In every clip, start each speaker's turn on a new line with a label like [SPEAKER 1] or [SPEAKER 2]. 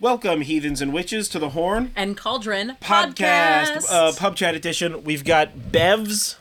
[SPEAKER 1] Welcome, heathens and witches, to the Horn
[SPEAKER 2] and Cauldron
[SPEAKER 1] podcast, uh, pub chat edition. We've got bevs.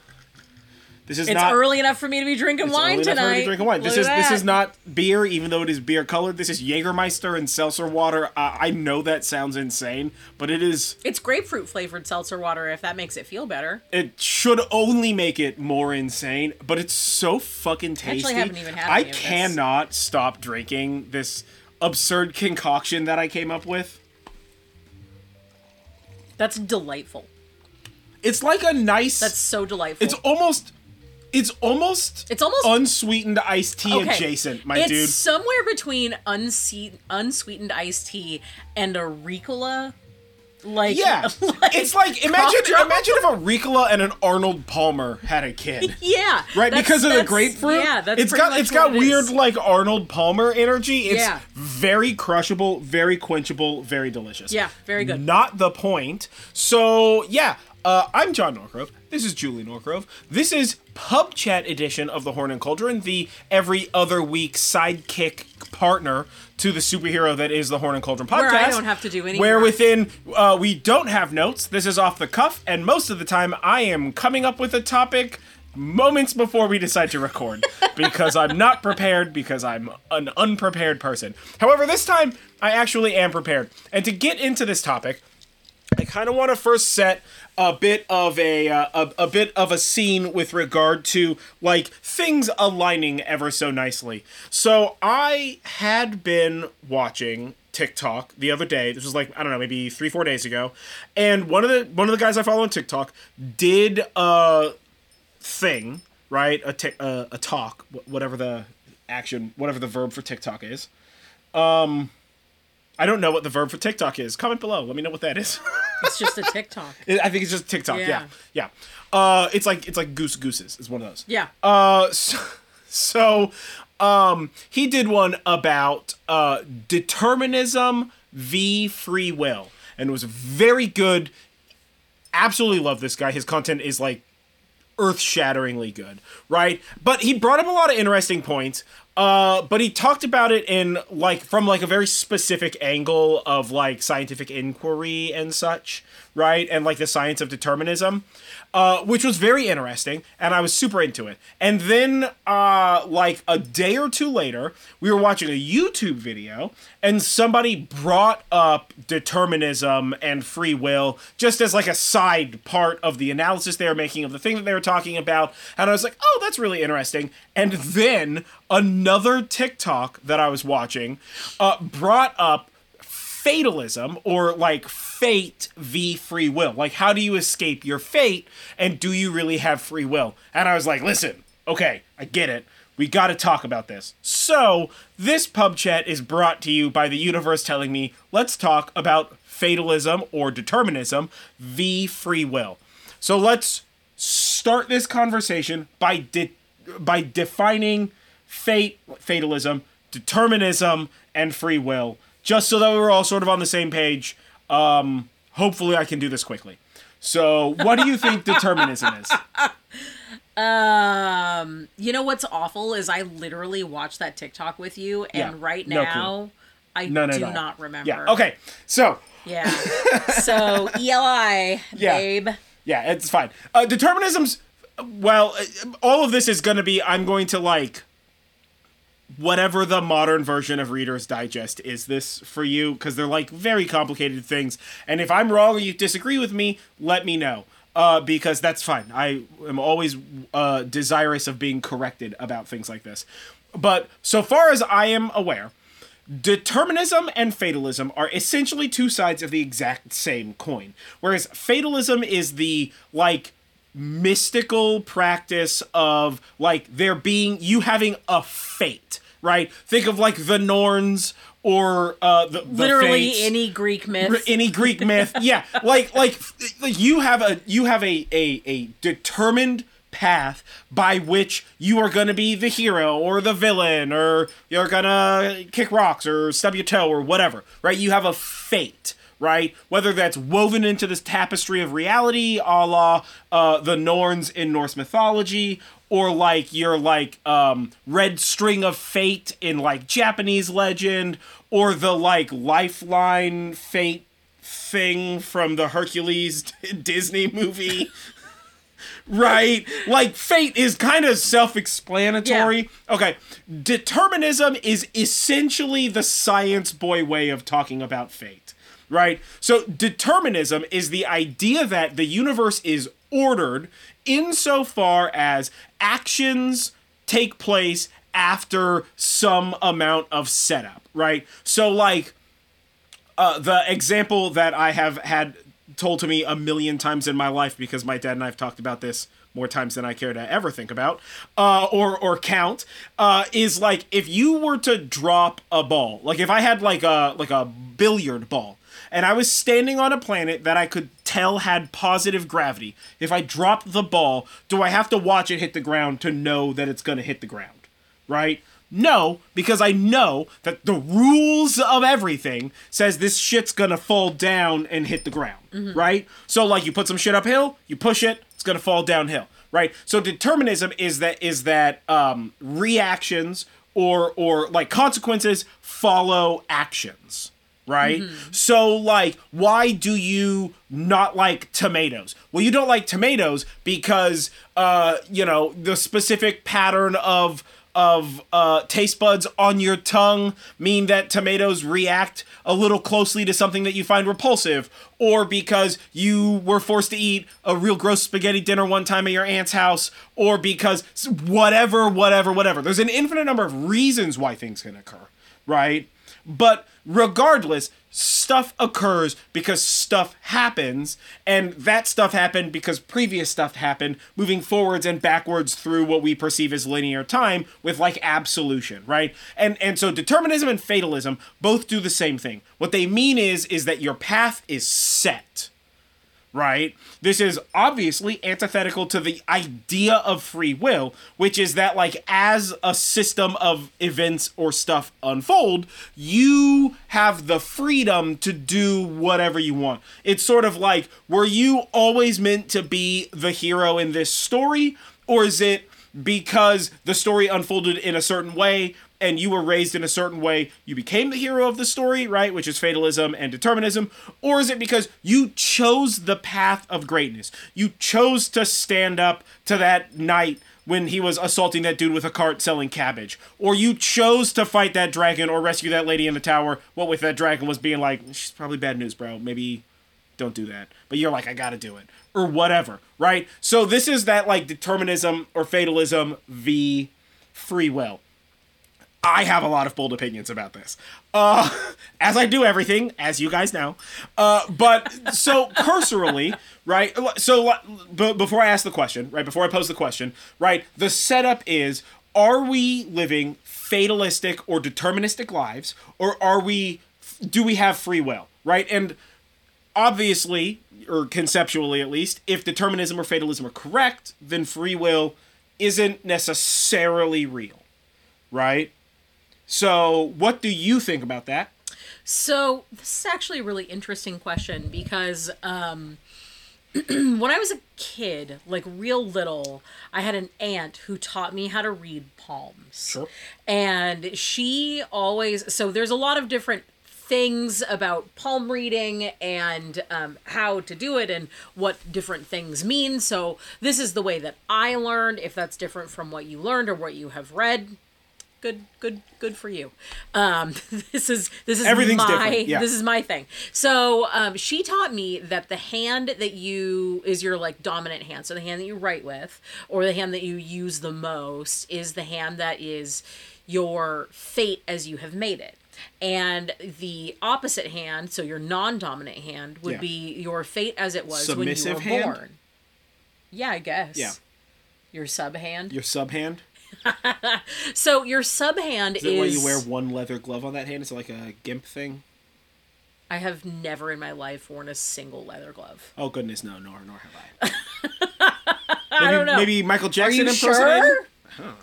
[SPEAKER 1] This is
[SPEAKER 2] it's
[SPEAKER 1] not
[SPEAKER 2] early enough for me to be drinking
[SPEAKER 1] it's
[SPEAKER 2] wine
[SPEAKER 1] early enough for me
[SPEAKER 2] tonight.
[SPEAKER 1] to drink wine. This is
[SPEAKER 2] at
[SPEAKER 1] this
[SPEAKER 2] that.
[SPEAKER 1] is not beer, even though it is beer colored. This is Jägermeister and seltzer water. Uh, I know that sounds insane, but it is.
[SPEAKER 2] It's grapefruit flavored seltzer water. If that makes it feel better.
[SPEAKER 1] It should only make it more insane, but it's so fucking tasty.
[SPEAKER 2] haven't even had
[SPEAKER 1] I
[SPEAKER 2] any of this.
[SPEAKER 1] cannot stop drinking this absurd concoction that I came up with.
[SPEAKER 2] That's delightful.
[SPEAKER 1] It's like a nice.
[SPEAKER 2] That's so delightful.
[SPEAKER 1] It's almost. It's almost.
[SPEAKER 2] It's almost-
[SPEAKER 1] unsweetened iced tea
[SPEAKER 2] Okay.
[SPEAKER 1] adjacent, my
[SPEAKER 2] it's
[SPEAKER 1] dude.
[SPEAKER 2] It's somewhere between unse- unsweetened iced tea and a Ricola. Like
[SPEAKER 1] Yeah, it's like imagine imagine if a Ricola and an Arnold Palmer had a kid.
[SPEAKER 2] Yeah,
[SPEAKER 1] Right, because of the grapefruit.
[SPEAKER 2] Yeah, that's
[SPEAKER 1] it's got it's got
[SPEAKER 2] it
[SPEAKER 1] weird like Arnold Palmer energy. It's
[SPEAKER 2] Yeah.
[SPEAKER 1] very crushable, very quenchable, very delicious.
[SPEAKER 2] Yeah, very good.
[SPEAKER 1] Not the point. So yeah, uh, I'm John Norgrove. This is Julie Norgrove. This is Pub Chat edition of the Horn and Cauldron, the every other week sidekick partner to the superhero that is the Horn and Cauldron podcast.
[SPEAKER 2] Where I don't have to do any
[SPEAKER 1] Where within uh, we don't have notes. This is off the cuff, and most of the time I am coming up with a topic moments before we decide to record because I'm not prepared because I'm an unprepared person. However, this time I actually am prepared. And to get into this topic, I kind of want to first set a bit of a, uh, a a bit of a scene with regard to like things aligning ever so nicely. So I had been watching TikTok the other day. This was like I don't know, maybe three four days ago, and one of the one of the guys I follow on TikTok did a thing right a a talk whatever the action whatever the verb for TikTok is. Um, I don't know what the verb for TikTok is. Comment below. Let me know what that is.
[SPEAKER 2] It's just a TikTok.
[SPEAKER 1] I think it's just TikTok. Yeah.
[SPEAKER 2] Yeah.
[SPEAKER 1] yeah, Uh, it's like it's like goose gooses is one of those.
[SPEAKER 2] Yeah.
[SPEAKER 1] Uh, so, so um, he did one about uh determinism v free will, and it was very good. Absolutely love this guy. His content is like earth-shatteringly good, right? But he brought up a lot of interesting points. Uh, but he talked about it in like from like a very specific angle of like scientific inquiry and such, right? And like the science of determinism, uh, which was very interesting, and I was super into it. And then, uh, like a day or two later, we were watching a YouTube video, and somebody brought up determinism and free will just as like a side part of the analysis they were making of the thing that they were talking about. And I was like, oh, that's really interesting. And then another TikTok that I was watching uh, brought up fatalism or like fate v free will. Like, how do you escape your fate and do you really have free will? And I was like, listen, okay, I get it. We got to talk about this. So, this pub chat is brought to you by the universe telling me, let's talk about fatalism or determinism v free will. So, let's start this conversation by de- by defining fate, fatalism, determinism, and free will, just so that we're all sort of on the same page. Um, hopefully, I can do this quickly. So, what do you think determinism is?
[SPEAKER 2] Um, you know what's awful is I literally watched that TikTok with you, and
[SPEAKER 1] Yeah,
[SPEAKER 2] right
[SPEAKER 1] no
[SPEAKER 2] now
[SPEAKER 1] clue.
[SPEAKER 2] I
[SPEAKER 1] None
[SPEAKER 2] do not remember.
[SPEAKER 1] Yeah. Okay. So,
[SPEAKER 2] Yeah. So Eli,
[SPEAKER 1] Yeah.
[SPEAKER 2] babe.
[SPEAKER 1] yeah, it's fine. Uh, determinism's well, uh, all of this is going to be. I'm going to like whatever the modern version of Reader's Digest is this for you because they're like very complicated things. And if I'm wrong or you disagree with me, let me know. Uh, because that's fine. I am always uh, desirous of being corrected about things like this. But so far as I am aware, determinism and fatalism are essentially two sides of the exact same coin. Whereas fatalism is the like mystical practice of like there being you having a fate, right? Think of like the Norns or uh the, the
[SPEAKER 2] Literally
[SPEAKER 1] Fates
[SPEAKER 2] any Greek myth.
[SPEAKER 1] any Greek myth. Yeah, like like like you have a you have a a, a determined path by which you are going to be the hero or the villain or you're going to kick rocks or stub your toe or whatever, right? You have a fate, right? Whether that's woven into this tapestry of reality, a la uh, the Norns in Norse mythology, or like your like um, red string of fate in like Japanese legend, or the like lifeline fate thing from the Hercules Disney movie. right? Like fate is kind of self-explanatory. Okay, determinism is essentially the science boy way of talking about fate, right? So determinism is the idea that the universe is ordered insofar as actions take place after some amount of setup, right? So like uh, the example that I have had told to me a million times in my life because my dad and I have talked about this more times than I care to ever think about uh, or or count uh, is like if you were to drop a ball like if I had like a like a billiard ball and I was standing on a planet that I could tell had positive gravity. If I drop the ball do I have to watch it hit the ground to know that it's going to hit the ground? Right? No, because I know that the rules of everything says this shit's gonna fall down and hit the ground, right? So like you put some shit uphill, you push it, it's gonna fall downhill, right? So determinism is that is that um, reactions or or like consequences follow actions right? So, like, why do you not like tomatoes? Well, you don't like tomatoes because, uh, you know, the specific pattern of of uh, taste buds on your tongue mean that tomatoes react a little closely to something that you find repulsive, or because you were forced to eat a real gross spaghetti dinner one time at your aunt's house, or because whatever, whatever, whatever. There's an infinite number of reasons why things can occur, right? But regardless, stuff occurs because stuff happens, and that stuff happened because previous stuff happened, moving forwards and backwards through what we perceive as linear time with like absolution, right? And and so determinism and fatalism both do the same thing. What they mean is is that your path is set right? This is obviously antithetical to the idea of free will, which is that, like, as a system of events or stuff unfold, you have the freedom to do whatever you want. It's sort of like, were you always meant to be the hero in this story, or is it because the story unfolded in a certain way and you were raised in a certain way, you became the hero of the story, right? Which is fatalism and determinism. Or is it because you chose the path of greatness? You chose to stand up to that knight when he was assaulting that dude with a cart selling cabbage. Or you chose to fight that dragon or rescue that lady in the tower, what with that dragon was being like, she's probably bad news, bro. Maybe don't do that. But you're like, I gotta do it. Or whatever, right? So this is that like determinism or fatalism v free will. I have a lot of bold opinions about this. Uh, as I do everything, as you guys know. Uh, but so cursorily, right? So b- before I ask the question, right? Before I pose the question, right? The setup is: Are we living fatalistic or deterministic lives, or are we? Do we have free will, right? And obviously, or conceptually at least, if determinism or fatalism are correct, then free will isn't necessarily real, right? So, what do you think about that?
[SPEAKER 2] So this is actually a really interesting question because um, when I was a kid, like real little, I had an aunt who taught me how to read palms.
[SPEAKER 1] Sure.
[SPEAKER 2] And she always so there's a lot of different things about palm reading and um, how to do it and what different things mean. So this is the way that I learned. If that's different from what you learned or what you have read, good good good for you um this is this is
[SPEAKER 1] Everything's
[SPEAKER 2] my
[SPEAKER 1] yeah.
[SPEAKER 2] this is my thing so um she taught me that the hand that you is your like dominant hand so the hand that you write with or the hand that you use the most is the hand that is your fate as you have made it and the opposite hand so your non-dominant hand would
[SPEAKER 1] Yeah.
[SPEAKER 2] be your fate as it was
[SPEAKER 1] Submissive
[SPEAKER 2] when you were
[SPEAKER 1] hand?
[SPEAKER 2] born yeah i guess
[SPEAKER 1] Yeah.
[SPEAKER 2] your sub hand
[SPEAKER 1] Your sub hand?
[SPEAKER 2] so your sub hand
[SPEAKER 1] Is
[SPEAKER 2] is
[SPEAKER 1] it why you wear one leather glove on that hand? Is it like a gimp thing?
[SPEAKER 2] I have never in my life worn a single leather glove.
[SPEAKER 1] Oh goodness, no, nor nor have I.
[SPEAKER 2] I
[SPEAKER 1] Maybe,
[SPEAKER 2] don't know.
[SPEAKER 1] Maybe Michael Jackson Are
[SPEAKER 2] you
[SPEAKER 1] impersonated.
[SPEAKER 2] sure?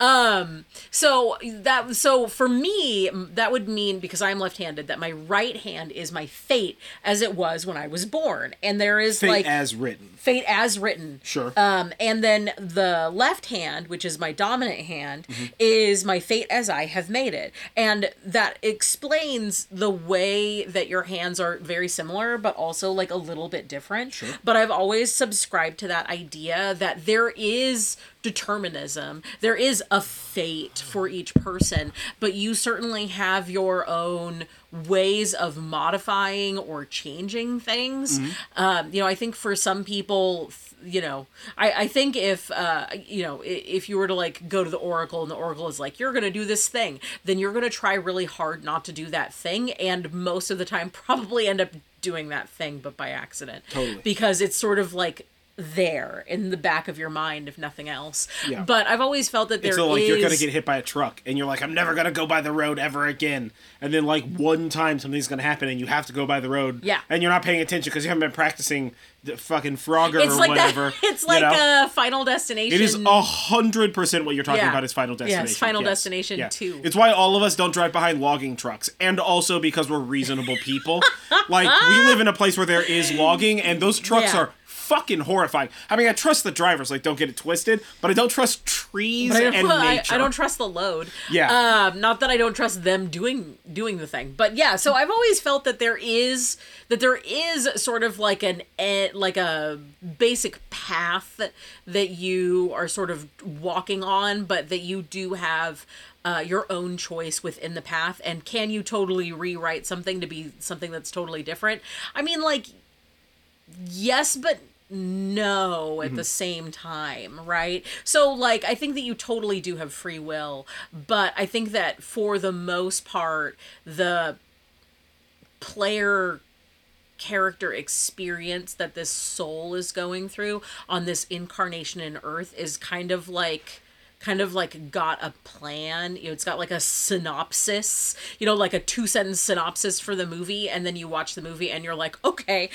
[SPEAKER 2] Um, so that so for me that would mean because I'm left-handed that my right hand is my fate as it was when I was born, and there is
[SPEAKER 1] Fate
[SPEAKER 2] like
[SPEAKER 1] as written.
[SPEAKER 2] fate as written.
[SPEAKER 1] Sure.
[SPEAKER 2] Um, and then the left hand, which is my dominant hand,
[SPEAKER 1] Mm-hmm.
[SPEAKER 2] is my fate as I have made it, and that explains the way that your hands are very similar, but also like a little bit different.
[SPEAKER 1] Sure.
[SPEAKER 2] But I've always subscribed to that idea that there is determinism. There is a fate for each person, but you certainly have your own ways of modifying or changing things. Um, you know, I think for some people, you know, I, I think if, uh, you know, if you were to like go to the Oracle and the Oracle is like, you're going to do this thing, then you're going to try really hard not to do that thing. And most of the time, probably end up doing that thing, but by accident.
[SPEAKER 1] Totally.
[SPEAKER 2] Because it's sort of like, there in the back of your mind if nothing else
[SPEAKER 1] Yeah.
[SPEAKER 2] but i've always felt that there
[SPEAKER 1] It's
[SPEAKER 2] is
[SPEAKER 1] like you're gonna get hit by a truck, and you're like, I'm never gonna go by the road ever again. And then like one time something's gonna happen, and you have to go by the road.
[SPEAKER 2] Yeah.
[SPEAKER 1] And you're not paying attention because you haven't been practicing the fucking Frogger
[SPEAKER 2] it's
[SPEAKER 1] or
[SPEAKER 2] like
[SPEAKER 1] whatever.
[SPEAKER 2] that it's
[SPEAKER 1] you
[SPEAKER 2] like
[SPEAKER 1] know?
[SPEAKER 2] a final destination
[SPEAKER 1] It is a hundred percent what you're talking
[SPEAKER 2] Yeah.
[SPEAKER 1] about is Final
[SPEAKER 2] Yes,
[SPEAKER 1] Destination.
[SPEAKER 2] Final Destination
[SPEAKER 1] Yeah.
[SPEAKER 2] 2.
[SPEAKER 1] It's why all of us don't drive behind logging trucks, and also because we're reasonable people. like we live in a place where there is logging, and those trucks are fucking horrifying. I mean, I trust the drivers, like don't get it twisted, but I don't trust trees
[SPEAKER 2] I,
[SPEAKER 1] and
[SPEAKER 2] don't, I,
[SPEAKER 1] nature.
[SPEAKER 2] I don't trust the load.
[SPEAKER 1] Yeah.
[SPEAKER 2] Um, not that I don't trust them doing doing the thing, but yeah. So I've always felt that there is that there is sort of like an like a basic path that, that you are sort of walking on, but that you do have. Uh, your own choice within the path, and can you totally rewrite something to be something that's totally different? I mean, like, yes, but no at the mm-hmm. same time, right? So, like, I think that you totally do have free will, but I think that for the most part, the player character experience that this soul is going through on this incarnation in earth is kind of like kind of like got a plan you know it's got like a synopsis you know like a two sentence synopsis for the movie and then you watch the movie and you're like okay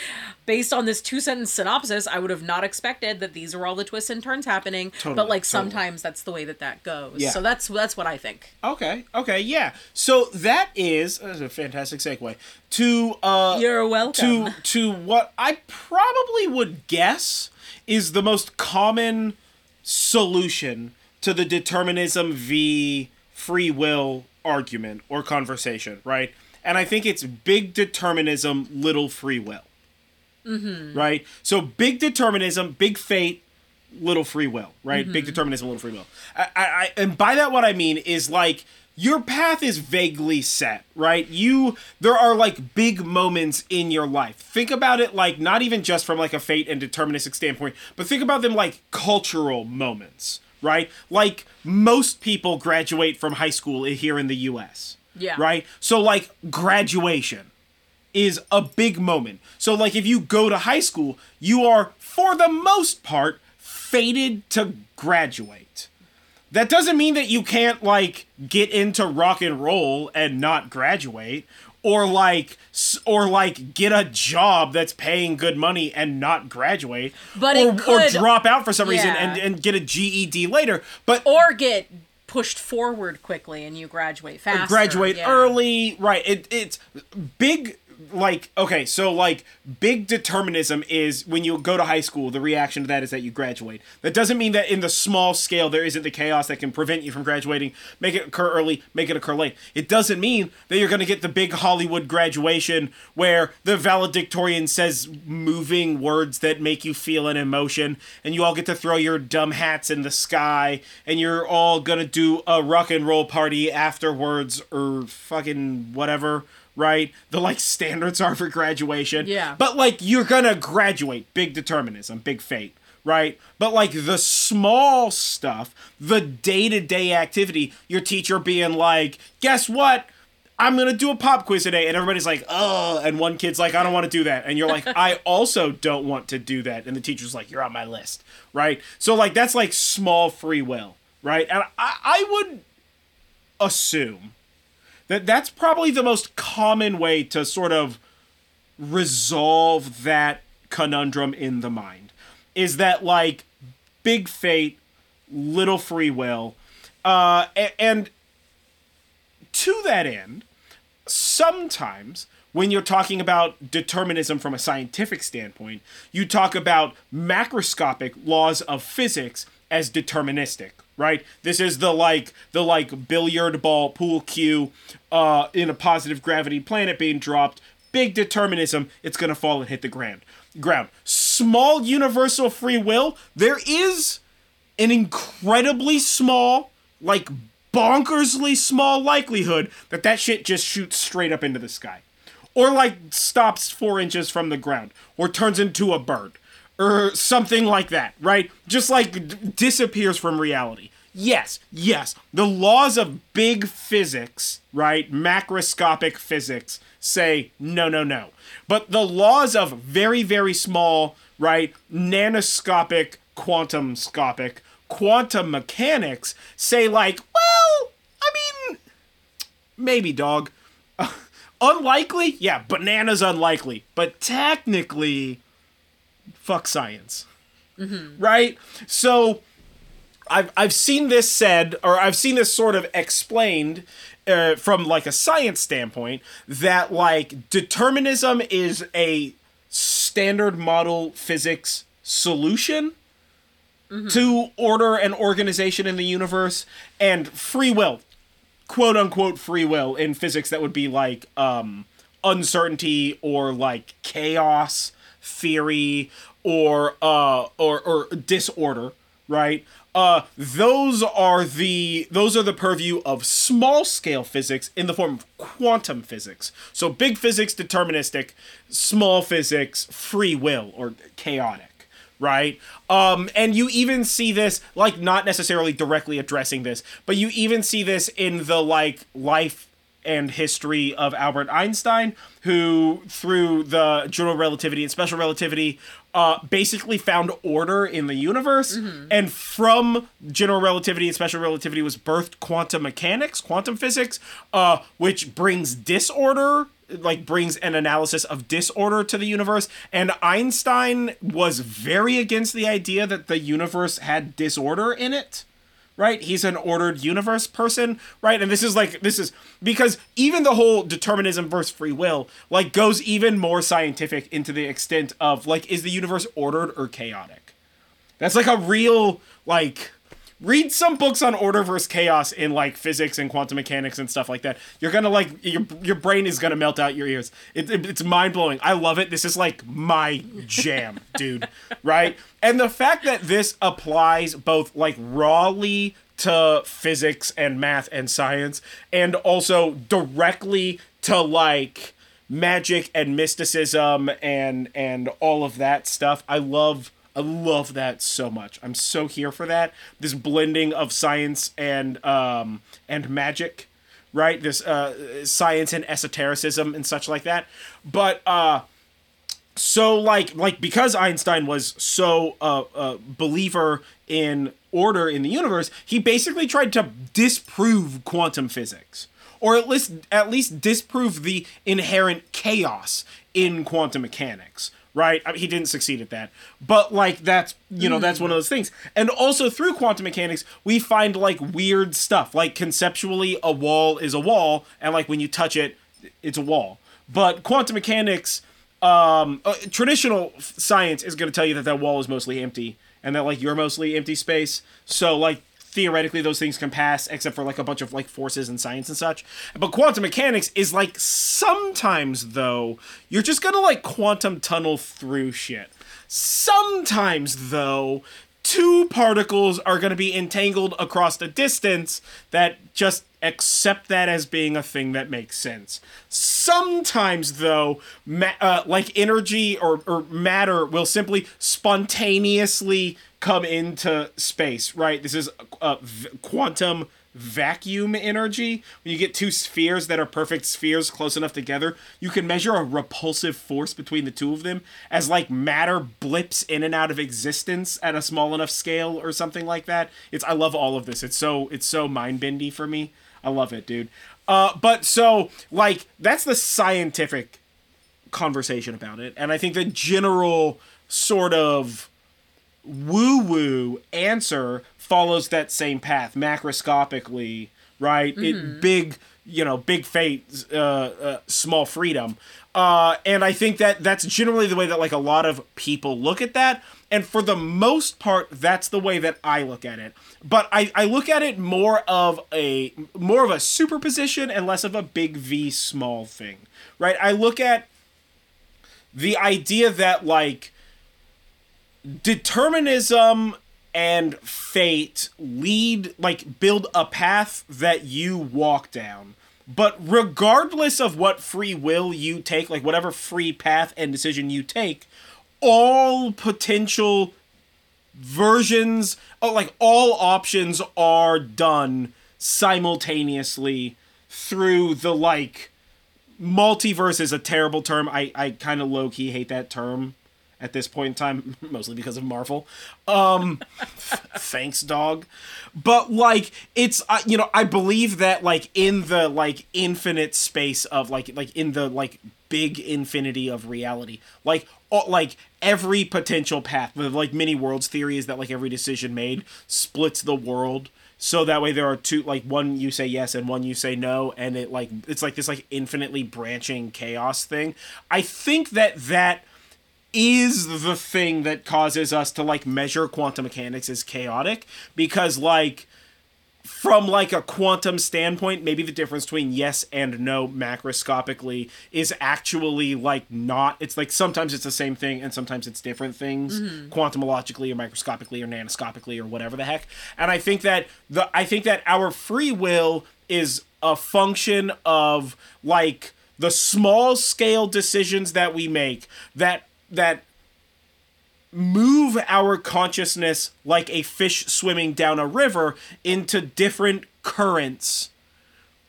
[SPEAKER 2] based on this two sentence synopsis i would have not expected that these are all the twists and turns happening
[SPEAKER 1] Totally,
[SPEAKER 2] but like
[SPEAKER 1] totally.
[SPEAKER 2] sometimes that's the way that that goes
[SPEAKER 1] Yeah.
[SPEAKER 2] so that's that's what i think
[SPEAKER 1] Okay. Okay. Yeah. So that is that's a fantastic segue to uh
[SPEAKER 2] You're welcome.
[SPEAKER 1] to to what I probably would guess is the most common solution to the determinism v free will argument or conversation, right? And I think it's big determinism, little free will. Mm-hmm. Right? So big determinism, big fate, little free will, right? Big determinism, little free will. I, I, I, and by that, what I mean is like your path is vaguely set, right? You there are like big moments in your life. Think about it like not even just from like a fate and deterministic standpoint, but think about them like cultural moments, right? Like most people graduate from high school here in the U.S.
[SPEAKER 2] Yeah.
[SPEAKER 1] Right. So like graduation is a big moment. So like if you go to high school, you are for the most part fated to graduate. That doesn't mean that you can't like get into rock and roll and not graduate or like or like get a job that's paying good money and not graduate
[SPEAKER 2] But
[SPEAKER 1] or,
[SPEAKER 2] it could-
[SPEAKER 1] or drop out for some reason and, and get a GED later. But
[SPEAKER 2] or get pushed forward quickly and you graduate faster
[SPEAKER 1] graduate
[SPEAKER 2] yeah.
[SPEAKER 1] early right it, it's big like okay so like big determinism is when you go to high school the reaction to that is that you graduate. That doesn't mean that in the small scale there isn't the chaos that can prevent you from graduating. Make it occur early make it occur late. It doesn't mean that you're going to get the big hollywood graduation where the valedictorian says moving words that make you feel an emotion and you all get to throw your dumb hats in the sky and you're all going to do a rock and roll party afterwards or fucking whatever right? The like standards are for graduation.
[SPEAKER 2] Yeah.
[SPEAKER 1] But like you're gonna graduate. Big determinism, big fate, right? But like the small stuff, the day to day activity, your teacher being like, guess what? I'm gonna do a pop quiz today, and everybody's like, "Oh," and one kid's like, "I don't want to do that," and you're like, "I also don't want to do that," and the teacher's like, "You're on my list," right? So like that's like small free will, right? And I, I would assume that that's probably the most common way to sort of resolve that conundrum in the mind is that like big fate little free will Uh, and to that end, sometimes when you're talking about determinism from a scientific standpoint, you talk about macroscopic laws of physics as deterministic, right? This is the like the like billiard ball pool cue uh, in a positive gravity planet being dropped. Big determinism, it's gonna fall and hit the ground. Ground. Small universal free will. There is an incredibly small, like bonkersly small likelihood that that shit just shoots straight up into the sky. Or like stops four inches from the ground. Or turns into a bird. Or something like that, right? Just like d- disappears from reality. Yes, yes. The laws of big physics, right? Macroscopic physics say no, no, no. But the laws of very, very small, right? Nanoscopic, quantum scopic, quantum mechanics say like, well, I mean, maybe dog. unlikely? Yeah, bananas unlikely. But technically, fuck science. Right? So I've I've seen this said, or I've seen this sort of explained uh, from like a science standpoint that like determinism is a standard model physics solution to order and organization in the universe and free will quote unquote free will in physics that would be like um uncertainty or like chaos theory or uh or or disorder right uh those are the those are the purview of small scale physics in the form of quantum physics so big physics deterministic small physics free will or chaotic right? Um, and you even see this, like, not necessarily directly addressing this, but you even see this in the, like, life and history of Albert Einstein, who, through the general relativity and special relativity, uh, basically found order in the universe. And from general relativity and special relativity was birthed quantum mechanics, quantum physics, uh, which brings disorder like brings an analysis of disorder to the universe. And Einstein was very against the idea that the universe had disorder in it right? He's an ordered universe person right? And this is like this is because even the whole determinism versus free will like goes even more scientific into the extent of like is the universe ordered or chaotic? That's like a real like read some books on order versus chaos in like physics and quantum mechanics and stuff like that. You're gonna like your your brain is gonna melt out your ears. It, it- it's mind blowing. I love it. This is like my jam, dude. Right? And the fact that this applies both like rawly to physics and math and science, and also directly to like magic and mysticism and and all of that stuff. I love I love that so much. I'm so here for that. This blending of science and um and magic, right? This uh science and esotericism and such like that. But uh so like like because Einstein was so uh, uh believer in order in the universe, he basically tried to disprove quantum physics or at least at least disprove the inherent chaos in quantum mechanics right? I mean, he didn't succeed at that. But like that's you know that's one of those things. And also through quantum mechanics we find like weird stuff. Like conceptually a wall is a wall and like when you touch it it's a wall. But quantum mechanics um uh, traditional science is going to tell you that that wall is mostly empty and that like you're mostly empty space. So like theoretically those things can pass except for like a bunch of like forces and science and such. But quantum mechanics is like sometimes though you're just gonna like quantum tunnel through shit. Sometimes though two particles are to be entangled across the distance that just accept that as being a thing that makes sense. Sometimes, though, ma- uh, like energy or, or matter will simply spontaneously come into space, right? This is uh, quantum vacuum energy. When you get two spheres that are perfect spheres close enough together, you can measure a repulsive force between the two of them as like matter blips in and out of existence at a small enough scale or something like that. It's I love all of this. It's so it's so mind bendy for me. I love it, dude. Uh, but so like that's the scientific conversation about it, and I think the general sort of woo woo answer follows that same path macroscopically, right? It big, you know, big fate, uh, uh, small freedom. Uh, and I think that that's generally the way that like a lot of people look at that. And for the most part, that's the way that I look at it. But I, I look at it more of a more of a superposition and less of a big V small thing, right? I look at the idea that like determinism and fate lead like build a path that you walk down but regardless of what free will you take like whatever free path and decision you take all potential versions oh like all options are done simultaneously through the like multiverse is a terrible term i i kind of low-key hate that term at this point in time, mostly because of Marvel. Um, thanks, dog. But like, it's uh, you know, I believe that like in the like infinite space of like like in the like big infinity of reality, like all, like every potential path, the like many worlds theory is that like every decision made splits the world. So that way there are two like one you say yes and one you say no and it like it's like this like infinitely branching chaos thing. I think that that is the thing that causes us to like measure quantum mechanics as chaotic because like from like a quantum standpoint maybe the difference between yes and no macroscopically is actually like not it's like sometimes it's the same thing and sometimes it's different things mm-hmm. quantumologically or microscopically or nanoscopically or whatever the heck. And i think that the i think that our free will is a function of like the small scale decisions that we make that that move our consciousness like a fish swimming down a river into different currents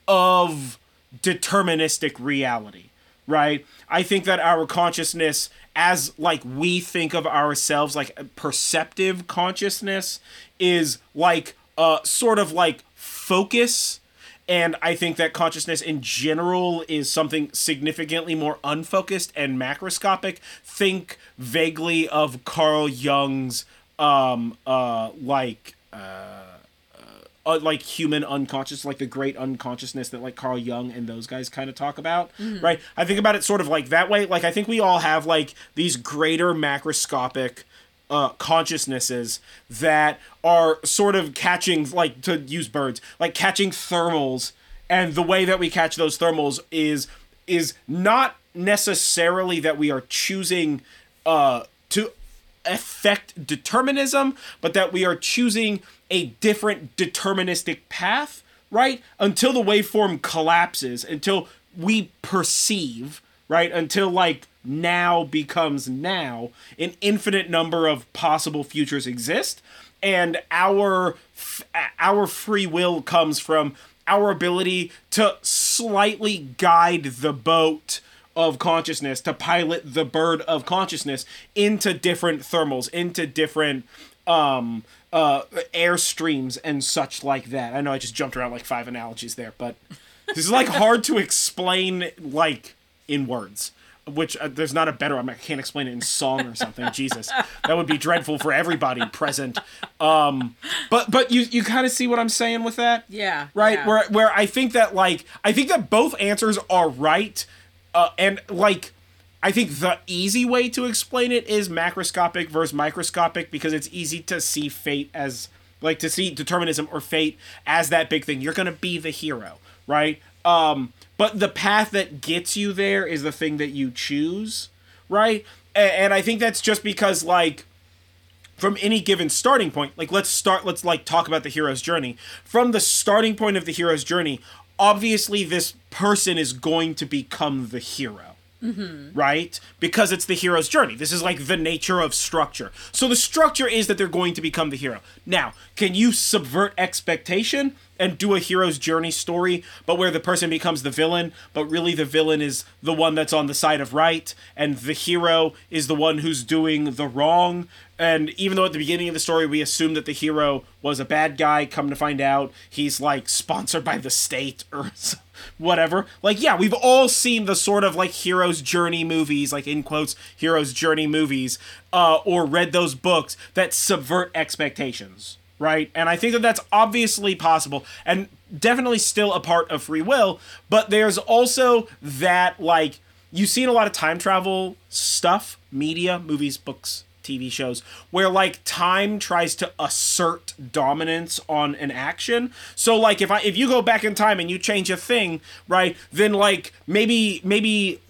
[SPEAKER 1] of deterministic reality right? I think that our consciousness as like we think of ourselves like perceptive consciousness is like uh sort of like focus and I think that consciousness in general is something significantly more unfocused and macroscopic. Think vaguely of Carl Jung's um uh like uh, uh like human unconscious like the great unconsciousness that like Carl Jung and those guys kind of talk about right? I think about it sort of like that way. Like I think we all have like these greater macroscopic uh, consciousnesses that are sort of catching, like to use birds, like catching thermals, and the way that we catch those thermals is is not necessarily that we are choosing uh, to affect determinism, but that we are choosing a different deterministic path, right? Until the waveform collapses, until we perceive, right? Until like now becomes now, an infinite number of possible futures exist, and our our free will comes from our ability to slightly guide the boat of consciousness to pilot the bird of consciousness into different thermals into different um uh airstreams and such like that. I know i just jumped around like five analogies there but this is like hard to explain like in words which uh, there's not a better I can't explain it in song or something. Jesus. That would be dreadful for everybody present. Um but but you you kind of see what i'm saying with that?
[SPEAKER 2] Yeah.
[SPEAKER 1] right?
[SPEAKER 2] yeah.
[SPEAKER 1] where where i think that like i think that both answers are right uh, and like i think the easy way to explain it is macroscopic versus microscopic because it's easy to see fate as like to see determinism or fate as that big thing. You're gonna be the hero right um but the path that gets you there is the thing that you choose right? And, and i think that's just because like from any given starting point like let's start let's like talk about the hero's journey. From the starting point of the hero's journey obviously this person is going to become the hero Mm-hmm. right? Because it's the hero's journey. This is like the nature of structure. So the structure is that they're going to become the hero. Now can you subvert expectation and do a hero's journey story but where the person becomes the villain but really the villain is the one that's on the side of right and the hero is the one who's doing the wrong? And even though at the beginning of the story we assume that the hero was a bad guy come to find out he's like sponsored by the state or whatever. Like, yeah, we've all seen the sort of like hero's journey movies, like in quotes, hero's journey movies, uh, or read those books that subvert expectations, right? And I think that that's obviously possible and definitely still a part of free will, but there's also that, like, you've seen a lot of time travel stuff, media, movies, books, TV shows where like time tries to assert dominance on an action. So like if I if you go back in time and you change a thing, right? Then like maybe maybe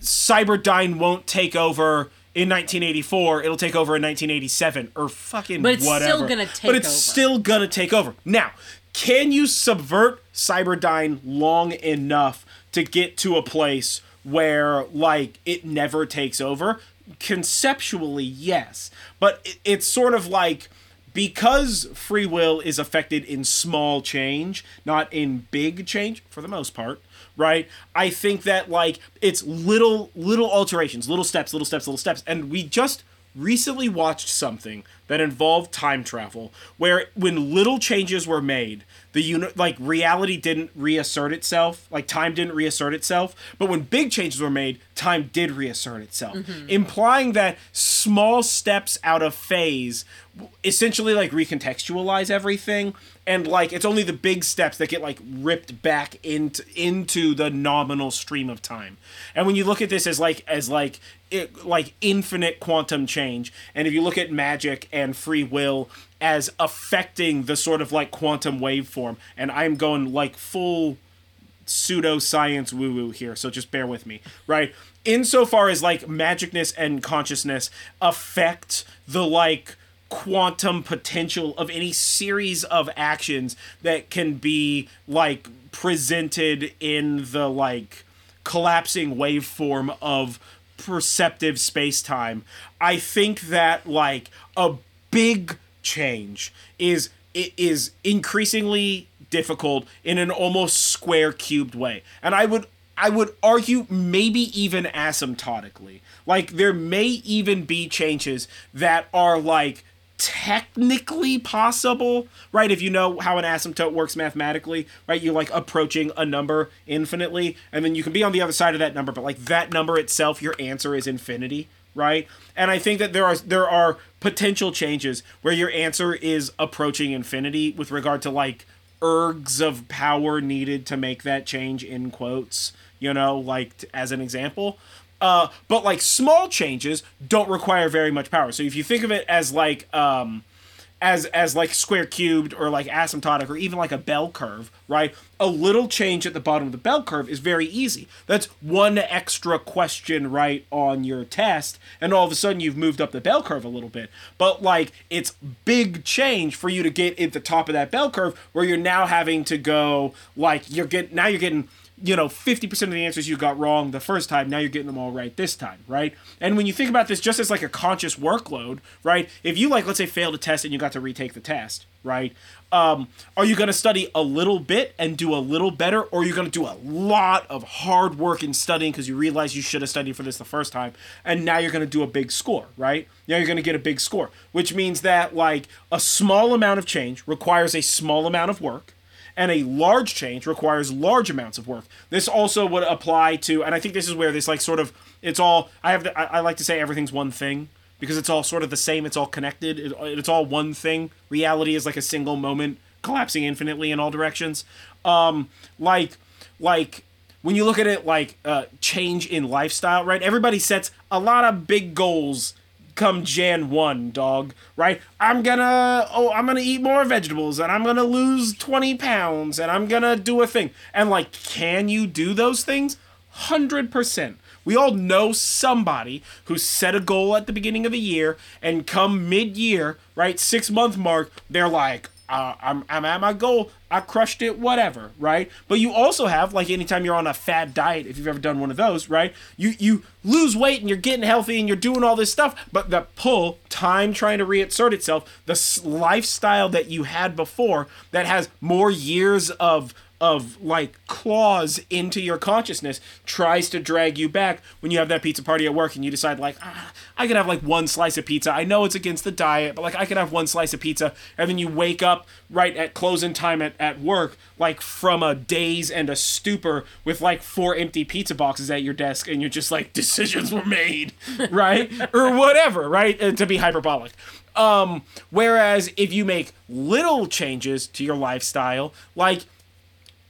[SPEAKER 1] Cyberdyne won't take over in 1984. It'll take over in 1987 or fucking
[SPEAKER 2] But it's still
[SPEAKER 1] whatever.
[SPEAKER 2] gonna take
[SPEAKER 1] But it's
[SPEAKER 2] over.
[SPEAKER 1] still gonna take over. Now, can you subvert Cyberdyne long enough to get to a place where like it never takes over? Conceptually, yes. But it, it's sort of like because free will is affected in small change, not in big change for the most part, right? I think that like it's little little alterations, little steps, little steps, little steps. And we just recently watched something that involved time travel where when little changes were made, the uni- like reality didn't reassert itself, like time didn't reassert itself, but when big changes were made, time did reassert itself, mm-hmm. implying that small steps out of phase essentially like recontextualize everything and like it's only the big steps that get like ripped back into into the nominal stream of time and when you look at this as like as like it like infinite quantum change and if you look at magic and free will as affecting the sort of like quantum waveform and i'm going like full pseudoscience woo woo here, so just bear with me, right? Insofar as like magicness and consciousness affect the like quantum potential of any series of actions that can be like presented in the like collapsing waveform of perceptive space-time. I think that like a big change is it is increasingly difficult in an almost square cubed way. And i would i would argue maybe even asymptotically. Like there may even be changes that are like technically possible, right? If you know how an asymptote works mathematically, right? You're like approaching a number infinitely, and then you can be on the other side of that number, but like that number itself, your answer is infinity, right? And I think that there are there are potential changes where your answer is approaching infinity with regard to like ergs of power needed to make that change in quotes, you know, like as an example. Uh, but like small changes don't require very much power. So if you think of it as like um, as as like square cubed or like asymptotic or even like a bell curve, right? A little change at the bottom of the bell curve is very easy. That's one extra question right on your test, and all of a sudden you've moved up the bell curve a little bit. But like it's big change for you to get at the top of that bell curve where you're now having to go like you're get now you're getting you know 50% of the answers you got wrong the first time now you're getting them all right this time right? And when you think about this just as like a conscious workload right if you like let's say failed a test and you got to retake the test right um, are you going to study a little bit and do a little better or are you going to do a lot of hard work in studying because you realize you should have studied for this the first time and now you're going to do a big score right? Now you're going to get a big score which means that like a small amount of change requires a small amount of work and a large change requires large amounts of work. This also would apply to, and I think this is where this like sort of it's all. I have to, I, I like to say everything's one thing because it's all sort of the same. It's all connected. It, it's all one thing. Reality is like a single moment collapsing infinitely in all directions. Um, like like when you look at it like uh, change in lifestyle, right? Everybody sets a lot of big goals come Jan 1, dog, right? I'm gonna oh, I'm gonna eat more vegetables and I'm gonna lose 20 pounds and I'm gonna do a thing. And like, can you do those things? 100%. We all know somebody who set a goal at the beginning of the year and come mid year, right, six month mark, they're like, uh, I'm, I'm at my goal. I crushed it, whatever, right? But you also have, like, anytime you're on a fad diet, if you've ever done one of those, right? You you lose weight and you're getting healthy and you're doing all this stuff, but the pull, time trying to reassert itself, the lifestyle that you had before that has more years of of like claws into your consciousness tries to drag you back when you have that pizza party at work and you decide like ah, I could have like one slice of pizza. I know it's against the diet, but like I could have one slice of pizza and then you wake up right at closing time at, at work like from a daze and a stupor with like four empty pizza boxes at your desk and you're just like decisions were made, right? or whatever, right? Uh, to be hyperbolic. Um, whereas if you make little changes to your lifestyle, like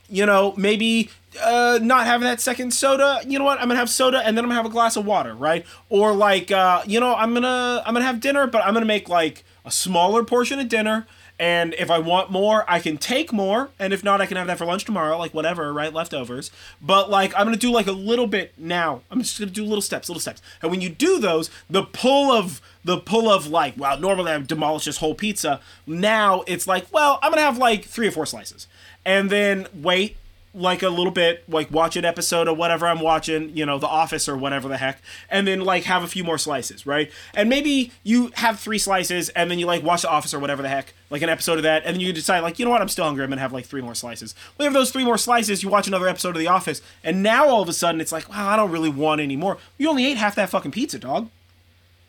[SPEAKER 1] you know, maybe uh, not having that second soda. You know what? I'm gonna have soda and then I'm gonna have a glass of water, right? Or like, uh, you know, I'm gonna I'm gonna have dinner, but I'm gonna make like a smaller portion of dinner. And if I want more, I can take more, and if not, I can have that for lunch tomorrow, like whatever, right? Leftovers. But like, I'm gonna do like a little bit now. I'm just gonna do little steps, little steps. And when you do those, the pull of the pull of like, wow, normally I demolish this whole pizza. Now it's like, well, I'm gonna have like three or four slices and then wait like a little bit, like watch an episode of whatever I'm watching, you know, The Office or whatever the heck, and then like have a few more slices, right? And maybe you have three slices and then you like watch The Office or whatever the heck, like an episode of that, and then you decide like, you know what, I'm still hungry, I'm gonna have like three more slices. Well, have those three more slices, you watch another episode of The Office, and now all of a sudden it's like, wow, I don't really want any more. You only ate half that fucking pizza, dog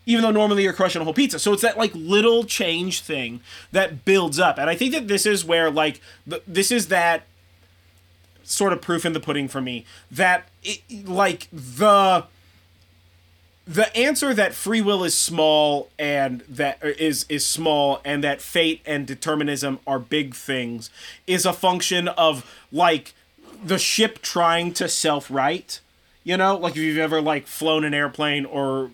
[SPEAKER 1] even though normally you're crushing a whole pizza. So it's that like little change thing that builds up. And I think that this is where like the, this is that sort of proof in the pudding for me that it, like the the answer that free will is small and that uh, is is small and that fate and determinism are big things is a function of like the ship trying to self-right you know like if you've ever like flown an airplane or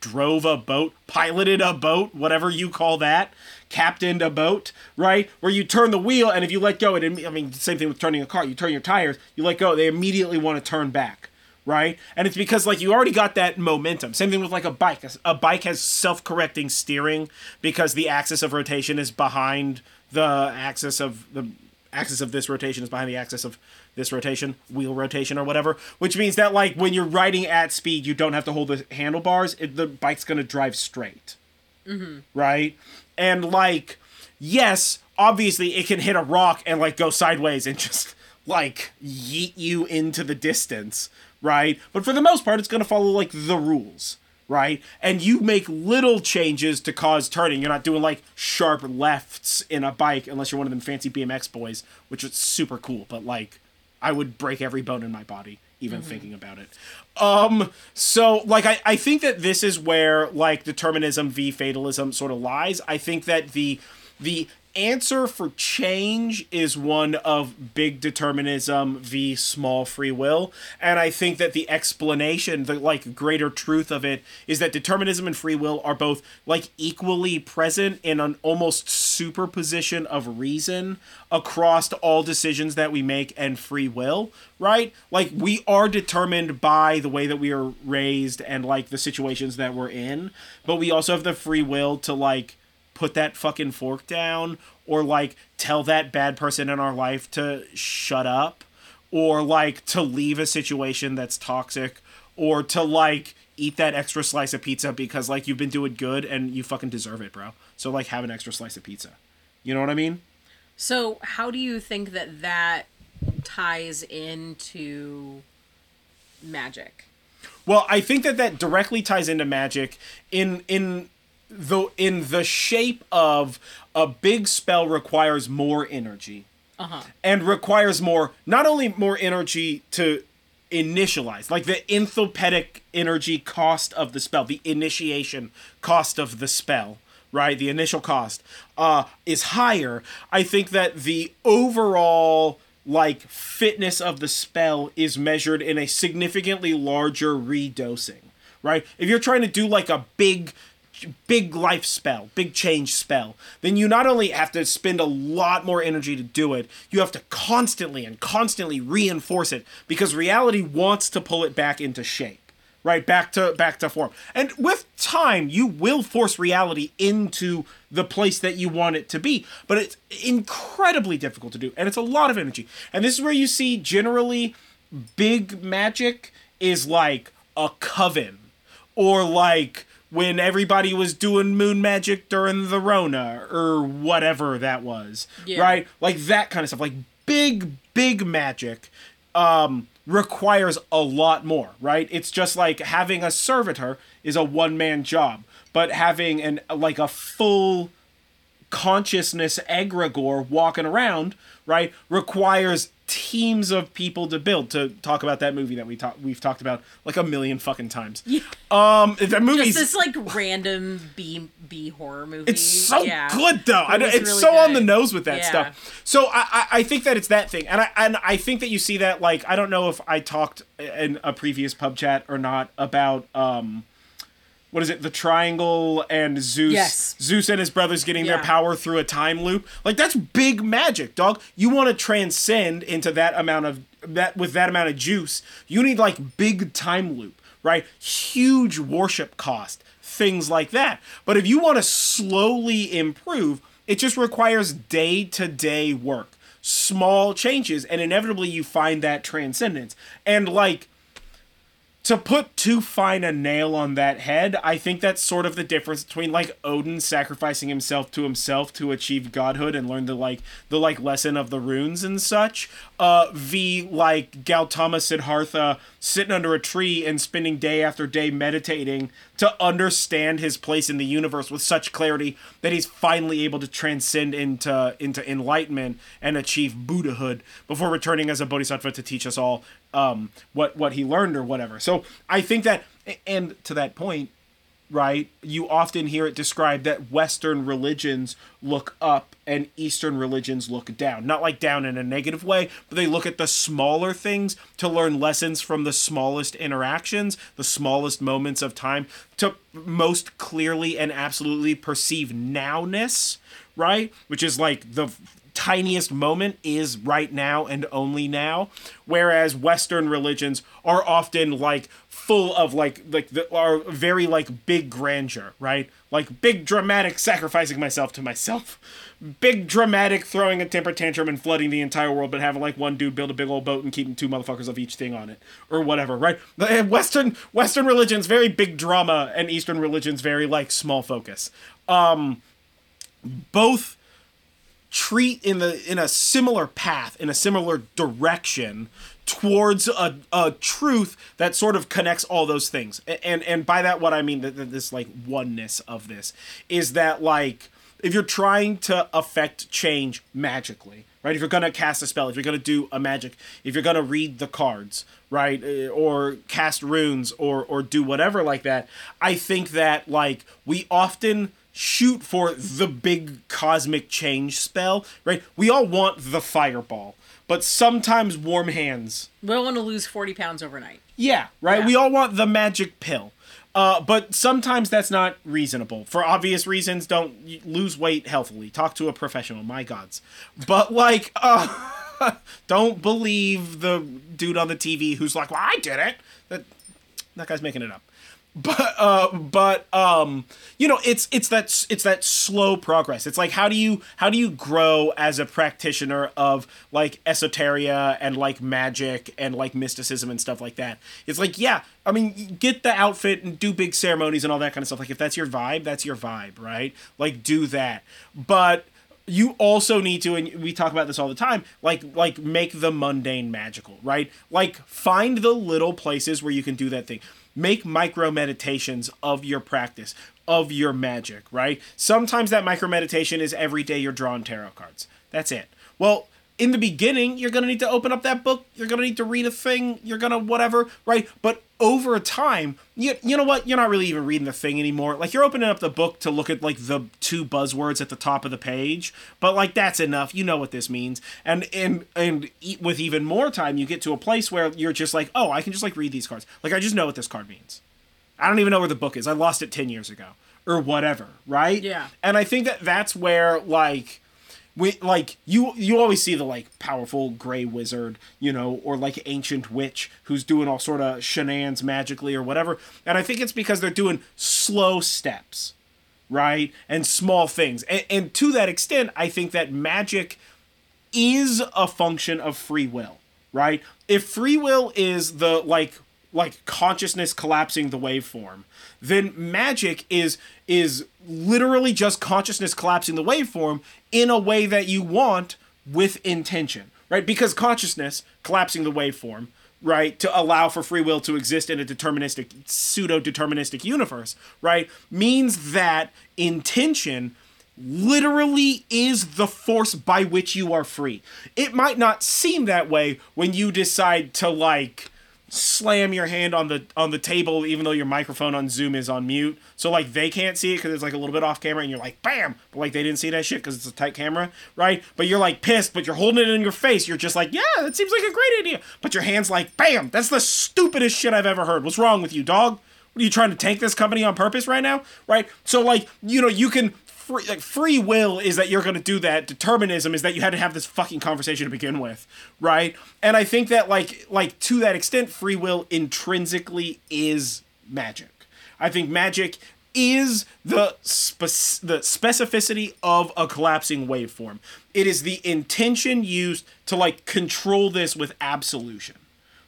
[SPEAKER 1] drove a boat, piloted a boat, whatever you call that, captained a boat, right? Where you turn the wheel and if you let go, it, I mean, same thing with turning a car. You turn your tires, you let go, they immediately want to turn back, right? And it's because like you already got that momentum. Same thing with like a bike. A bike has self-correcting steering because the axis of rotation is behind the axis of the axis of this rotation is behind the axis of this rotation, wheel rotation or whatever, which means that like when you're riding at speed, you don't have to hold the handlebars. It, the bike's gonna drive straight, mm-hmm. right? And like, yes, obviously it can hit a rock and like go sideways and just like yeet you into the distance, right? But for the most part, it's gonna follow like the rules right? And you make little changes to cause turning. You're not doing like sharp lefts in a bike unless you're one of them fancy BMX boys, which is super cool. But like, I would break every bone in my body even mm-hmm. thinking about it. Um, so like I, I think that this is where like determinism v fatalism sort of lies. I think that the the answer for change is one of big determinism v small free will. And i think that the explanation the like greater truth of it is that determinism and free will are both like equally present in an almost superposition of reason across all decisions that we make and free will right? Like we are determined by the way that we are raised and like the situations that we're in but we also have the free will to like put that fucking fork down or like tell that bad person in our life to shut up or like to leave a situation that's toxic or to like eat that extra slice of pizza because like you've been doing good and you fucking deserve it, bro. So like have an extra slice of pizza. You know what I mean?
[SPEAKER 2] So how do you think that that ties into magic?
[SPEAKER 1] Well, I think that that directly ties into magic in in though in the shape of a big spell requires more energy. Uh-huh. and requires more not only more energy to initialize like the enthopedic energy cost of the spell the initiation cost of the spell right? The initial cost uh is higher. I think that the overall like fitness of the spell is measured in a significantly larger redosing right? If you're trying to do like a big big life spell, big change spell, then you not only have to spend a lot more energy to do it, you have to constantly and constantly reinforce it because reality wants to pull it back into shape right? Back to back to form. And with time you will force reality into the place that you want it to be but it's incredibly difficult to do and it's a lot of energy. And this is where you see generally big magic is like a coven or like when everybody was doing moon magic during the Rona or whatever that was, yeah. right? Like that kind of stuff. Like big big magic um requires a lot more right it's just like having a servitor is a one man job but having an like a full consciousness egregore walking around, right, requires teams of people to build. To talk about that movie that we talk we've talked about like a million fucking times.
[SPEAKER 2] Yeah.
[SPEAKER 1] Um, that movie's
[SPEAKER 2] Just this like random B B horror movie.
[SPEAKER 1] it's so
[SPEAKER 2] Yeah.
[SPEAKER 1] good though. I,
[SPEAKER 2] It was
[SPEAKER 1] it's
[SPEAKER 2] really
[SPEAKER 1] so on the nose with that
[SPEAKER 2] Yeah.
[SPEAKER 1] stuff. So I, I I think that it's that thing, and I and I think that you see that like I don't know if I talked in a previous pub chat or not about um. What is it? The triangle and Zeus.
[SPEAKER 2] Yes.
[SPEAKER 1] Zeus and his brothers getting their power through a time loop. Like that's big magic, dog. You want to transcend into that amount of that with that amount of juice. You need like big time loop, right? Huge worship cost, things like that. But if you want to slowly improve, it just requires day to day work, small changes, and inevitably you find that transcendence. And like to put too fine a nail on that head, I think that's sort of the difference between like Odin sacrificing himself to himself to achieve godhood and learn the like the like lesson of the runes and such. Uh, v like Gautama Siddhartha sitting under a tree and spending day after day meditating to understand his place in the universe with such clarity that he's finally able to transcend into into enlightenment and achieve Buddhahood before returning as a bodhisattva to teach us all um, what what he learned or whatever. So I think that, and to that point, right? You often hear it described that Western religions look up and Eastern religions look down. Not like down in a negative way, but they look at the smaller things to learn lessons from the smallest interactions, the smallest moments of time, to most clearly and absolutely perceive nowness, right? Which is like the tiniest moment is right now and only now whereas western religions are often like full of like like the, are very like big grandeur right? Like big dramatic sacrificing myself to myself. Big dramatic throwing a temper tantrum and flooding the entire world but having like one dude build a big old boat and keeping two motherfuckers of each thing on it or whatever right? Western western religions very big drama and eastern religions very like small focus. Um both treat in the in a similar path in a similar direction towards a, a truth that sort of connects all those things. And and by that what i mean that this like oneness of this is that like if you're trying to affect change magically right? If you're gonna cast a spell if you're gonna do a magic if you're gonna read the cards right? Eh, or cast runes or or do whatever like that i think that like we often shoot for the big cosmic change spell, right? We all want the fireball, but sometimes warm hands.
[SPEAKER 2] We don't want to lose 40 pounds overnight.
[SPEAKER 1] Yeah, right?
[SPEAKER 2] Yeah.
[SPEAKER 1] We all want the magic pill. Uh, but sometimes that's not reasonable. For obvious reasons, don't lose weight healthily. Talk to a professional, my gods. But like, uh, don't believe the dude on the TV who's like, "Well, I did it." That that guy's making it up but uh but um you know it's it's that it's that slow progress. It's like how do you how do you grow as a practitioner of like esoteria and like magic and like mysticism and stuff like that? It's like yeah i mean get the outfit and do big ceremonies and all that kind of stuff. Like if that's your vibe that's your vibe right? Like do that. But you also need to and we talk about this all the time like like make the mundane magical right? Like find the little places where you can do that thing make micro meditations of your practice of your magic right? Sometimes that micro meditation is every day you're drawing tarot cards. That's it. Well in the beginning you're going to need to open up that book you're going to need to read a thing you're going to whatever right? But over time you, you know what? You're not really even reading the thing anymore. Like you're opening up the book to look at like the two buzzwords at the top of the page but like that's enough. You know what this means. And and and e- with even more time you get to a place where you're just like oh i can just like read these cards. Like i just know what this card means. I don't even know where the book is. I lost it 10 years ago or whatever, right?
[SPEAKER 2] Yeah.
[SPEAKER 1] And I think that that's where like we like you you always see the like powerful gray wizard, you know, or like ancient witch who's doing all sort of shenanigans magically or whatever. And I think it's because they're doing slow steps, right? And small things. And, and to that extent, I think that magic is a function of free will, right? If free will is the like like consciousness collapsing the waveform, then magic is is literally just consciousness collapsing the waveform in a way that you want with intention. right? Because consciousness collapsing the waveform, right, to allow for free will to exist in a deterministic, pseudo deterministic universe, right, means that intention literally is the force by which you are free. It might not seem that way when you decide to like slam your hand on the on the table even though your microphone on Zoom is on mute. So like they can't see it because it's like a little bit off camera and you're like bam, but like they didn't see that shit because it's a tight camera, right? But you're like pissed, but you're holding it in your face. You're just like yeah, that seems like a great idea. But your hand's like bam, that's the stupidest shit I've ever heard. What's wrong with you, dog? What are you trying to tank this company on purpose right now? Right? So like you know you can free like free will is that you're going to do that. Determinism is that you had to have this fucking conversation to begin with right? And i think that like like to that extent free will intrinsically is magic. I think magic is the spec- the specificity of a collapsing waveform. It is the intention used to like control this with absolution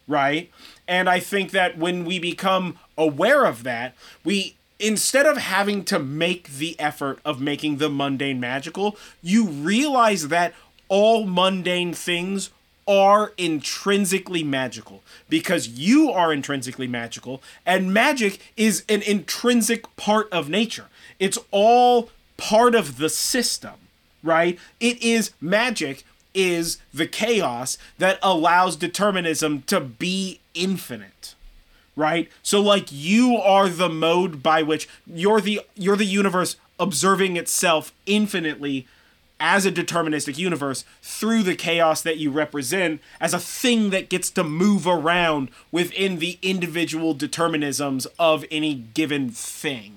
[SPEAKER 1] right? And i think that when we become aware of that we instead of having to make the effort of making the mundane magical, you realize that all mundane things are intrinsically magical because you are intrinsically magical and magic is an intrinsic part of nature. It's all part of the system, right? It is magic is the chaos that allows determinism to be infinite right? So like you are the mode by which you're the you're the universe observing itself infinitely as a deterministic universe through the chaos that you represent as a thing that gets to move around within the individual determinisms of any given thing.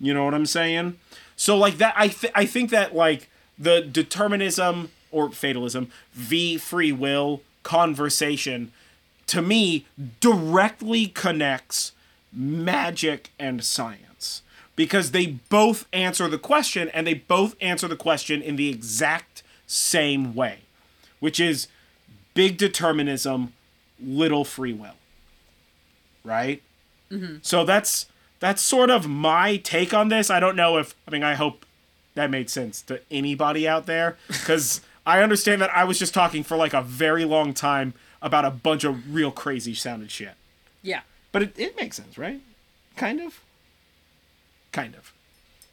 [SPEAKER 1] You know what i'm saying? So like that i th- i think that like the determinism or fatalism v free will conversation to me directly connects magic and science. Because they both answer the question and they both answer the question in the exact same way which is big determinism little free will. Right? Mm-hmm. so that's that's sort of my take on this. I don't know if i mean i hope that made sense to anybody out there because i understand that i was just talking for like a very long time about a bunch of real crazy sounding shit.
[SPEAKER 2] Yeah.
[SPEAKER 1] But it, it makes sense, right? Kind of. Kind of.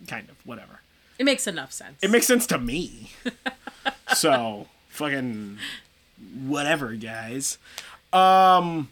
[SPEAKER 1] Kind of. Whatever.
[SPEAKER 2] It makes enough sense.
[SPEAKER 1] It makes sense to me. so, fucking whatever, guys. Um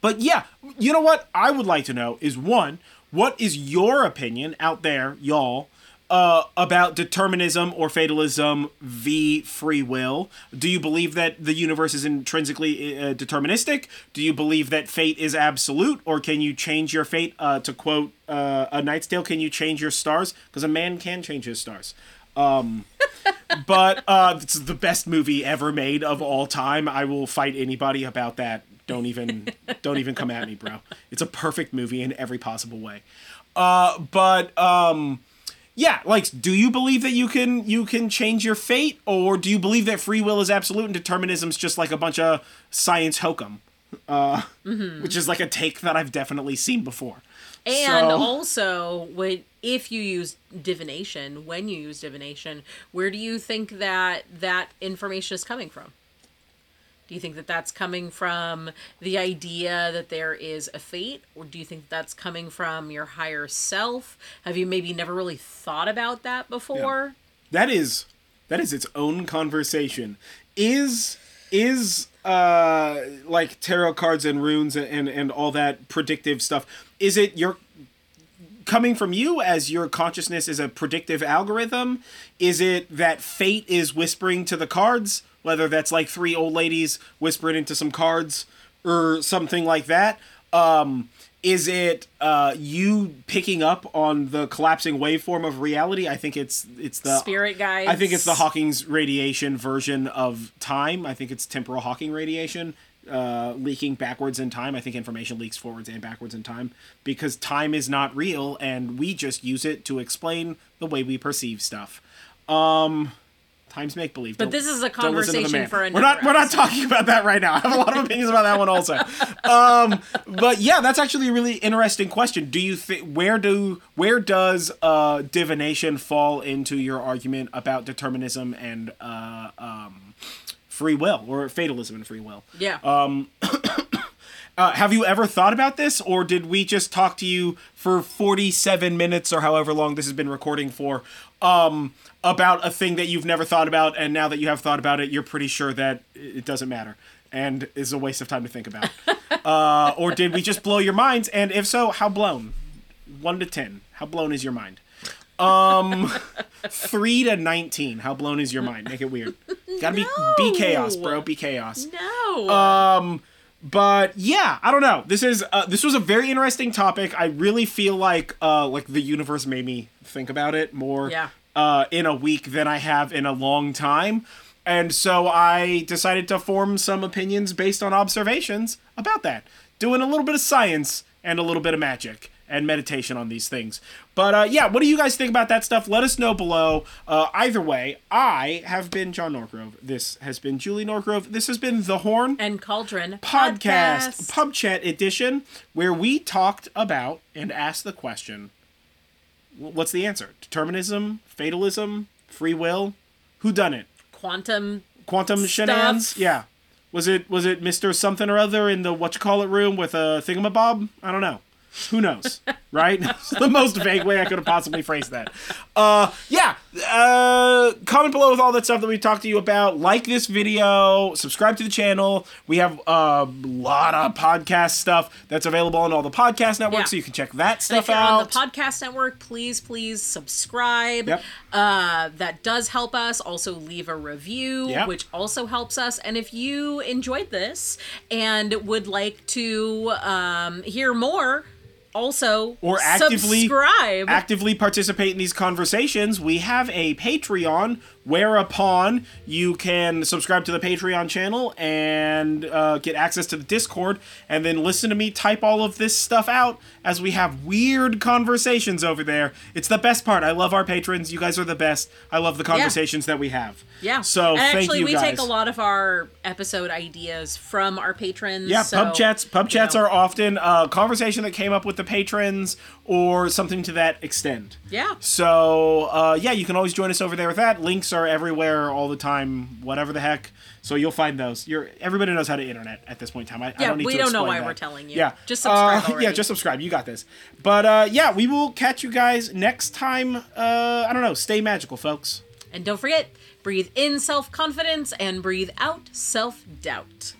[SPEAKER 1] but yeah, you know what I would like to know is one, what is your opinion out there, y'all, uh, about determinism or fatalism v free will. Do you believe that the universe is intrinsically uh, deterministic? Do you believe that fate is absolute, or can you change your fate? Uh, to quote uh, a Knight's Tale, can you change your stars? Because a man can change his stars. Um, but uh, it's the best movie ever made of all time. I will fight anybody about that. Don't even don't even come at me, bro. It's a perfect movie in every possible way. Uh, but um, yeah like do you believe that you can you can change your fate or do you believe that free will is absolute and determinism is just like a bunch of science hokum? Uh, mm-hmm. which is like a take that i've definitely seen before.
[SPEAKER 2] And so, also when if you use divination when you use divination where do you think that that information is coming from do you think that that's coming from the idea that there is a fate, or do you think that's coming from your higher self? Have you maybe never really thought about that before?
[SPEAKER 1] Yeah. That is that is its own conversation. Is is uh like tarot cards and runes and, and, and all that predictive stuff? Is it your coming from you as your consciousness is a predictive algorithm? Is it that fate is whispering to the cards? Whether that's like three old ladies whispering into some cards or something like that. Um, is it uh, you picking up on the collapsing waveform of reality? I think it's it's the
[SPEAKER 2] spirit guys.
[SPEAKER 1] I think it's the Hawking's radiation version of time. I think it's temporal Hawking radiation uh, leaking backwards in time. I think information leaks forwards and backwards in time because time is not real, and we just use it to explain the way we perceive stuff. Um, Times make believe.
[SPEAKER 2] But this is a conversation for
[SPEAKER 1] another. We're not. We're not talking about that right now. I have a lot of opinions about that one also. Um, but yeah, that's actually a really interesting question. Do you think where do where does uh, divination fall into your argument about determinism and uh, um, free will or fatalism and free will.
[SPEAKER 2] Yeah.
[SPEAKER 1] Uh, have you ever thought about this, or did we just talk to you for 47 minutes or however long this has been recording for um, about a thing that you've never thought about, and now that you have thought about it, you're pretty sure that it doesn't matter and is a waste of time to think about? uh, or did we just blow your minds? And if so, how blown? One to 10. How blown is your mind? Um, three to 19. How blown is your mind? Make it weird. Gotta be, be chaos, bro. Be chaos.
[SPEAKER 2] no.
[SPEAKER 1] Um, but yeah, I don't know. This is uh, this was a very interesting topic. I really feel like uh, like the universe made me think about it more
[SPEAKER 2] Yeah.
[SPEAKER 1] uh, in a week than I have in a long time. And so I decided to form some opinions based on observations about that, doing a little bit of science and a little bit of magic and meditation on these things. But uh, yeah, what do you guys think about that stuff? Let us know below. Uh, either way, I have been John Norgrove. This has been Julie Norgrove. This has been The Horn
[SPEAKER 2] and Cauldron
[SPEAKER 1] podcast, pub chat edition, where we talked about and asked the question what's the answer? Determinism, fatalism, free will? Who done it?
[SPEAKER 2] Quantum.
[SPEAKER 1] Quantum shenanigans? Yeah. Was it was it Mr. Something or other in the what you call it room with a thingamabob? I don't know. Who knows? right? The most vague way I could have possibly phrased that. Uh yeah. Uh comment below with all that stuff that we talked to you about. Like this video, subscribe to the channel. We have a lot of podcast stuff that's available on all the podcast networks,
[SPEAKER 2] Yeah.
[SPEAKER 1] so you can check that stuff
[SPEAKER 2] if you're
[SPEAKER 1] out.
[SPEAKER 2] on the podcast network, please, please subscribe.
[SPEAKER 1] Yep.
[SPEAKER 2] Uh, that does help us. Also, leave a review,
[SPEAKER 1] Yep.
[SPEAKER 2] which also helps us. And if you enjoyed this and would like to um, hear more, also
[SPEAKER 1] Or actively-
[SPEAKER 2] subscribe.
[SPEAKER 1] actively participate in these conversations, we have a Patreon whereupon you can subscribe to the Patreon channel and uh, get access to the Discord and then listen to me type all of this stuff out as we have weird conversations over there. It's the best part. I love our patrons. You guys are the best. I love the conversations that we have.
[SPEAKER 2] yeah.
[SPEAKER 1] So
[SPEAKER 2] and actually, we
[SPEAKER 1] guys.
[SPEAKER 2] take a lot of our episode ideas from our patrons.
[SPEAKER 1] Yeah,
[SPEAKER 2] so,
[SPEAKER 1] pub chats. Pub chats
[SPEAKER 2] know.
[SPEAKER 1] are often a conversation that came up with the patrons or something to that extent.
[SPEAKER 2] Yeah.
[SPEAKER 1] So uh, yeah, you can always join us over there with that. Links are everywhere all the time, whatever the heck. So you'll find those. You're everybody knows how to internet at this point in time. I, I
[SPEAKER 2] Yeah,
[SPEAKER 1] don't need
[SPEAKER 2] we
[SPEAKER 1] to
[SPEAKER 2] don't know why
[SPEAKER 1] that.
[SPEAKER 2] we're telling you.
[SPEAKER 1] Yeah,
[SPEAKER 2] Just subscribe
[SPEAKER 1] Uh, yeah, just subscribe. You got this. But uh, yeah, we will catch you guys next time. Uh, I don't know. Stay magical, folks.
[SPEAKER 2] And don't forget, breathe in self confidence and breathe out self doubt.